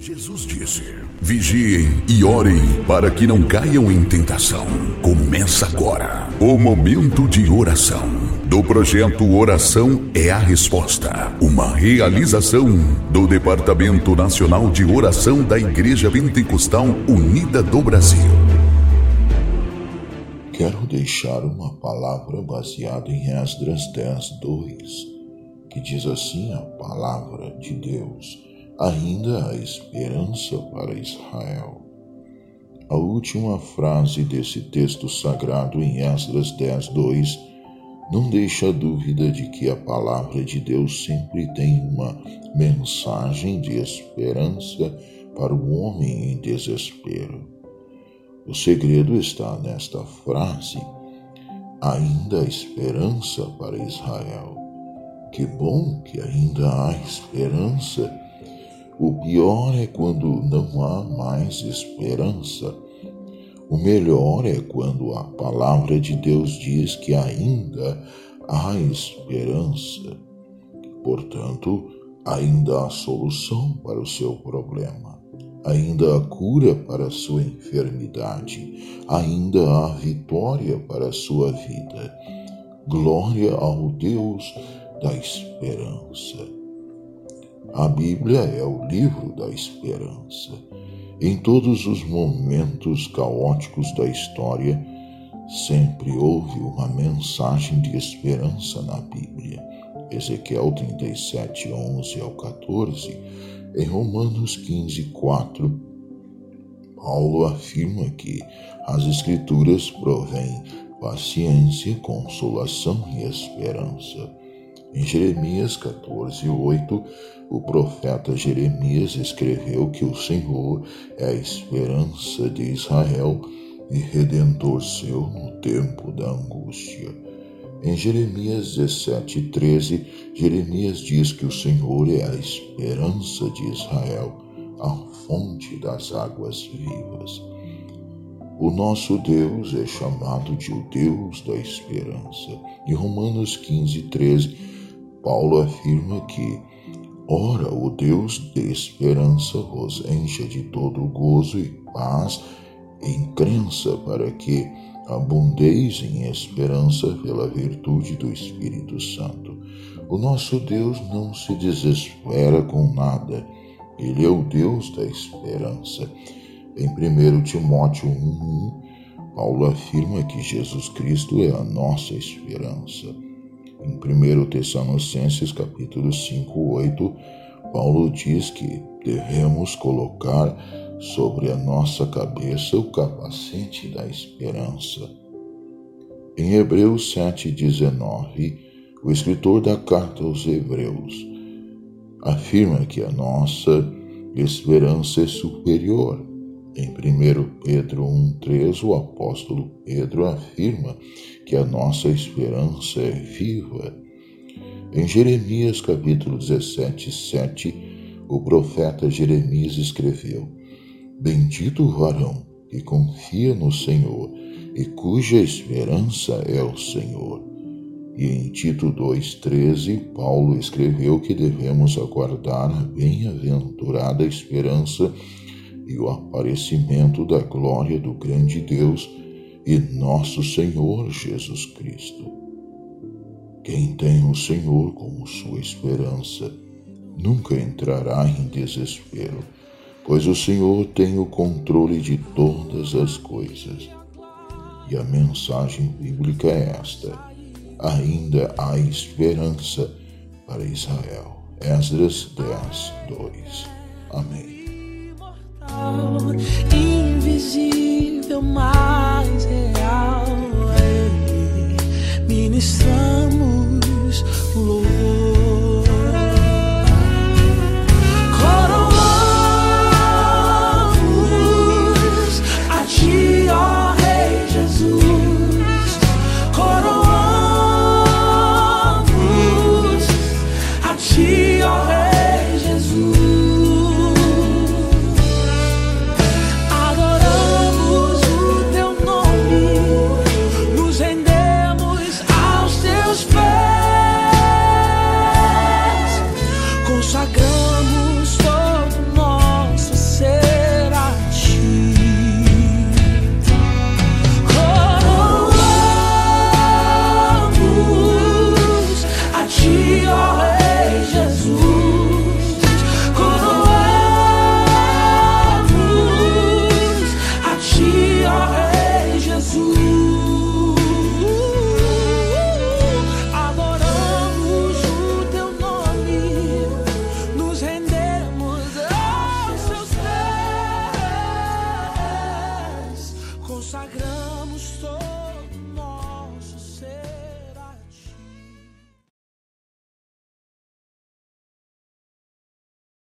Jesus disse: Vigiem e orem para que não caiam em tentação. Começa agora o momento de oração do projeto Oração é a Resposta, uma realização do Departamento Nacional de Oração da Igreja Pentecostal Unida do Brasil. Quero deixar uma palavra baseada em Esdras 10, 2, que diz assim a palavra de Deus ainda há esperança para Israel. A última frase desse texto sagrado em Esdras 10, 2 não deixa dúvida de que a palavra de Deus sempre tem uma mensagem de esperança para o homem em desespero. O segredo está nesta frase: ainda há esperança para Israel. Que bom que ainda há esperança o pior é quando não há mais esperança. O melhor é quando a palavra de Deus diz que ainda há esperança. Portanto, ainda há solução para o seu problema. Ainda há cura para a sua enfermidade. Ainda há vitória para a sua vida. Glória ao Deus da esperança. A Bíblia é o livro da esperança. Em todos os momentos caóticos da história, sempre houve uma mensagem de esperança na Bíblia. Ezequiel 37, 11 ao 14, em Romanos 15, 4, Paulo afirma que as Escrituras provêm paciência, consolação e esperança. Em Jeremias 14, 8, o profeta Jeremias escreveu que o Senhor é a esperança de Israel e redentor seu no tempo da angústia. Em Jeremias 17, 13, Jeremias diz que o Senhor é a esperança de Israel, a fonte das águas vivas. O nosso Deus é chamado de o Deus da esperança. Em Romanos 15, 13, Paulo afirma que, ora, o Deus de esperança vos encha de todo gozo e paz em crença, para que abundeis em esperança pela virtude do Espírito Santo. O nosso Deus não se desespera com nada. Ele é o Deus da esperança. Em 1 Timóteo 1, Paulo afirma que Jesus Cristo é a nossa esperança. Em 1 Tessalonicenses capítulo 5, 8, Paulo diz que devemos colocar sobre a nossa cabeça o capacete da esperança. Em Hebreus 7,19, o escritor da carta aos Hebreus afirma que a nossa esperança é superior em 1 Pedro 1,3, o apóstolo Pedro afirma que a nossa esperança é viva. Em Jeremias capítulo 17, 7, o profeta Jeremias escreveu: Bendito o varão que confia no Senhor e cuja esperança é o Senhor. E em Tito 2,13, Paulo escreveu que devemos aguardar a bem-aventurada esperança e o aparecimento da glória do grande Deus e nosso Senhor Jesus Cristo. Quem tem o Senhor como sua esperança nunca entrará em desespero, pois o Senhor tem o controle de todas as coisas. E a mensagem bíblica é esta: ainda há esperança para Israel. Esdras 10, 2. Amém invisível, mas consagramos todos.